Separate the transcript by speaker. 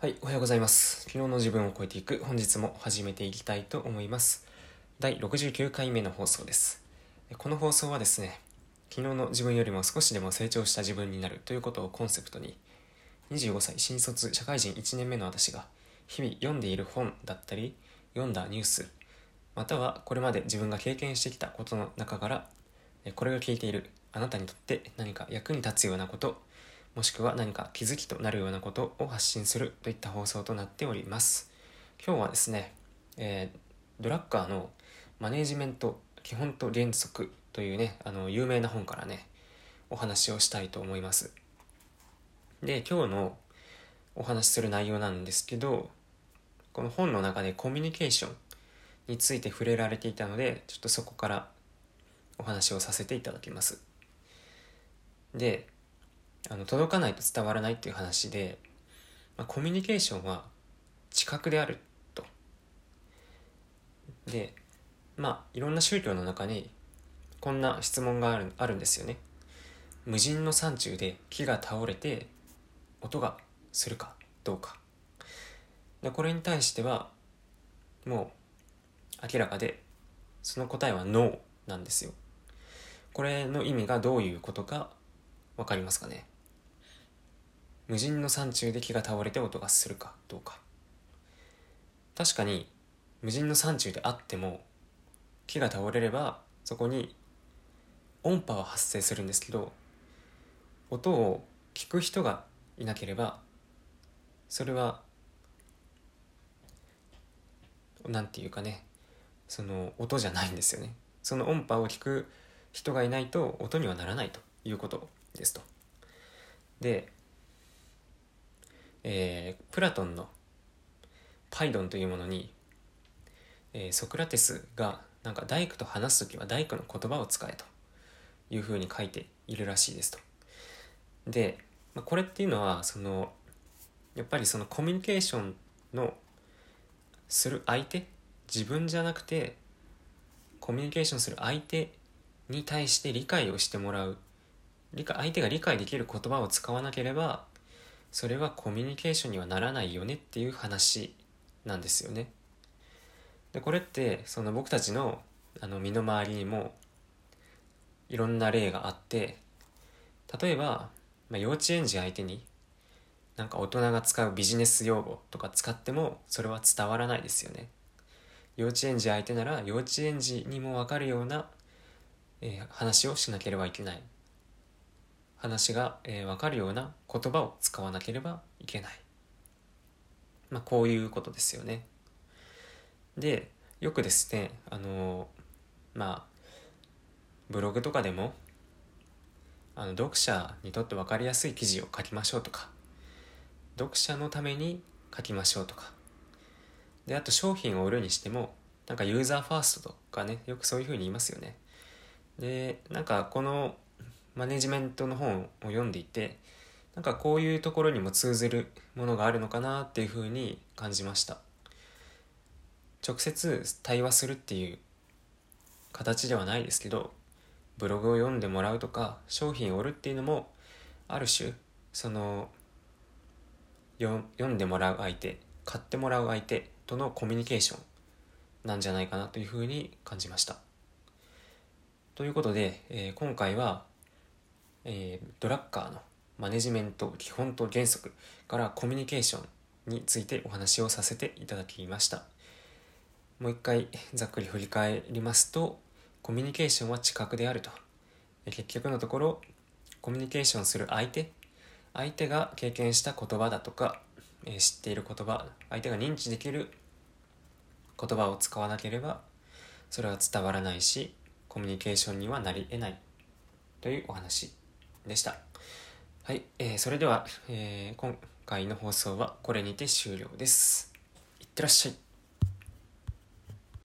Speaker 1: はい、おはようございます。昨日の自分を超えていく本日も始めていきたいと思います。第69回目の放送です。この放送はですね、昨日の自分よりも少しでも成長した自分になるということをコンセプトに、25歳新卒社会人1年目の私が日々読んでいる本だったり、読んだニュース、またはこれまで自分が経験してきたことの中から、これが聞いているあなたにとって何か役に立つようなこと、もしくは何か気づきとなるようなことを発信するといった放送となっております。今日はですね、えードラッカーのマネジメント基本と原則というね、あの有名な本からね、お話をしたいと思います。で、今日のお話しする内容なんですけど、この本の中でコミュニケーションについて触れられていたので、ちょっとそこからお話をさせていただきます。で、あの届かないと伝わらないっていう話で、まあ、コミュニケーションは知覚であると。でまあいろんな宗教の中にこんな質問があるあるんですよね。無人の山中で木が倒れて音がするかどうか。でこれに対してはもう明らかでその答えはノーなんですよ。これの意味がどういうことかわかりますかね？無人の山中で木が倒れて音がするか？どうか？確かに無人の山中であっても木が倒れればそこに音波は発生するんですけど音を聞く人がいなければそれはなんていうかねその音じゃないんですよね。その音波を聞く人がいないと音にはならないということ。ですと。で、えープラトンのパイドンというものに、えーソクラテスがなんか大工と話す時は大工の言葉を使えというふうに書いているらしいですと。で、まあ、これっていうのはそのやっぱりそのコミュニケーションのする相手自分じゃなくてコミュニケーションする相手に対して理解をしてもらう理解相手が理解できる言葉を使わなければそれはコミュニケーションにはならないよねっていう話なんですよね。でこれってその僕たちのあの身の回りにもいろんな例があって例えば、まあ、幼稚園児相手になんか大人が使うビジネス用語とか使ってもそれは伝わらないですよね。幼稚園児相手なら幼稚園児にも分かるような、えー話をしなければいけない話が、えー分かるような言葉を使わなければいけない。まあこういうことですよね。でよくですねあのーまあブログとかでもあの読者にとって分かりやすい記事を書きましょうとか読者のために書きましょうとか。であと商品を売るにしてもなんかユーザーファーストとかねよくそういうふうに言いますよね。でなんかこのマネジメントの本を読んでいてなんかこういうところにも通ずるものがあるのかなっていうふうに感じました直接対話するっていう形ではないですけどブログを読んでもらうとか商品を売るっていうのもある種そのよ読んでもらう相手買ってもらう相手とのコミュニケーションなんじゃないかなというふうに感じました。ということで、えー今回は、えードラッカーのマネジメント基本と原則からコミュニケーションについてお話をさせていただきました。もう一回ざっくり振り返りますとコミュニケーションは知覚であると結局のところコミュニケーションする相手相手が経験した言葉だとか、えー知っている言葉相手が認知できる言葉を使わなければそれは伝わらないしコミュニケーションにはなり得ないというお話でした。はい、えーそれでは、えー今回の放送はこれにて終了です。いってらっしゃい。